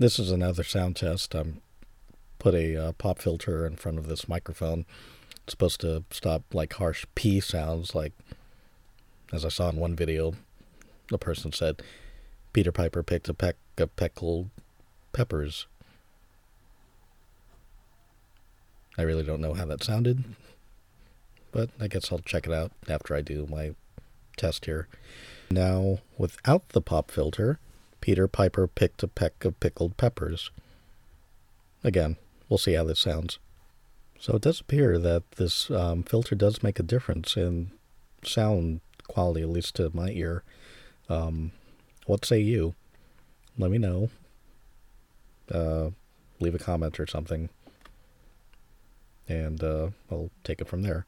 This is another sound test. I'm put a uh, pop filter in front of this microphone. It's supposed to stop like harsh P sounds, like as I saw in one video, the person said Peter Piper picked a peck of pickled peppers. I really don't know how that sounded, but I guess I'll check it out after I do my test here. Now, without the pop filter, Peter Piper picked a peck of pickled peppers. Again, we'll see how this sounds. So it does appear that this um, filter does make a difference in sound quality, at least to my ear. Um, what say you? Let me know. Uh, leave a comment or something, and uh, I'll take it from there.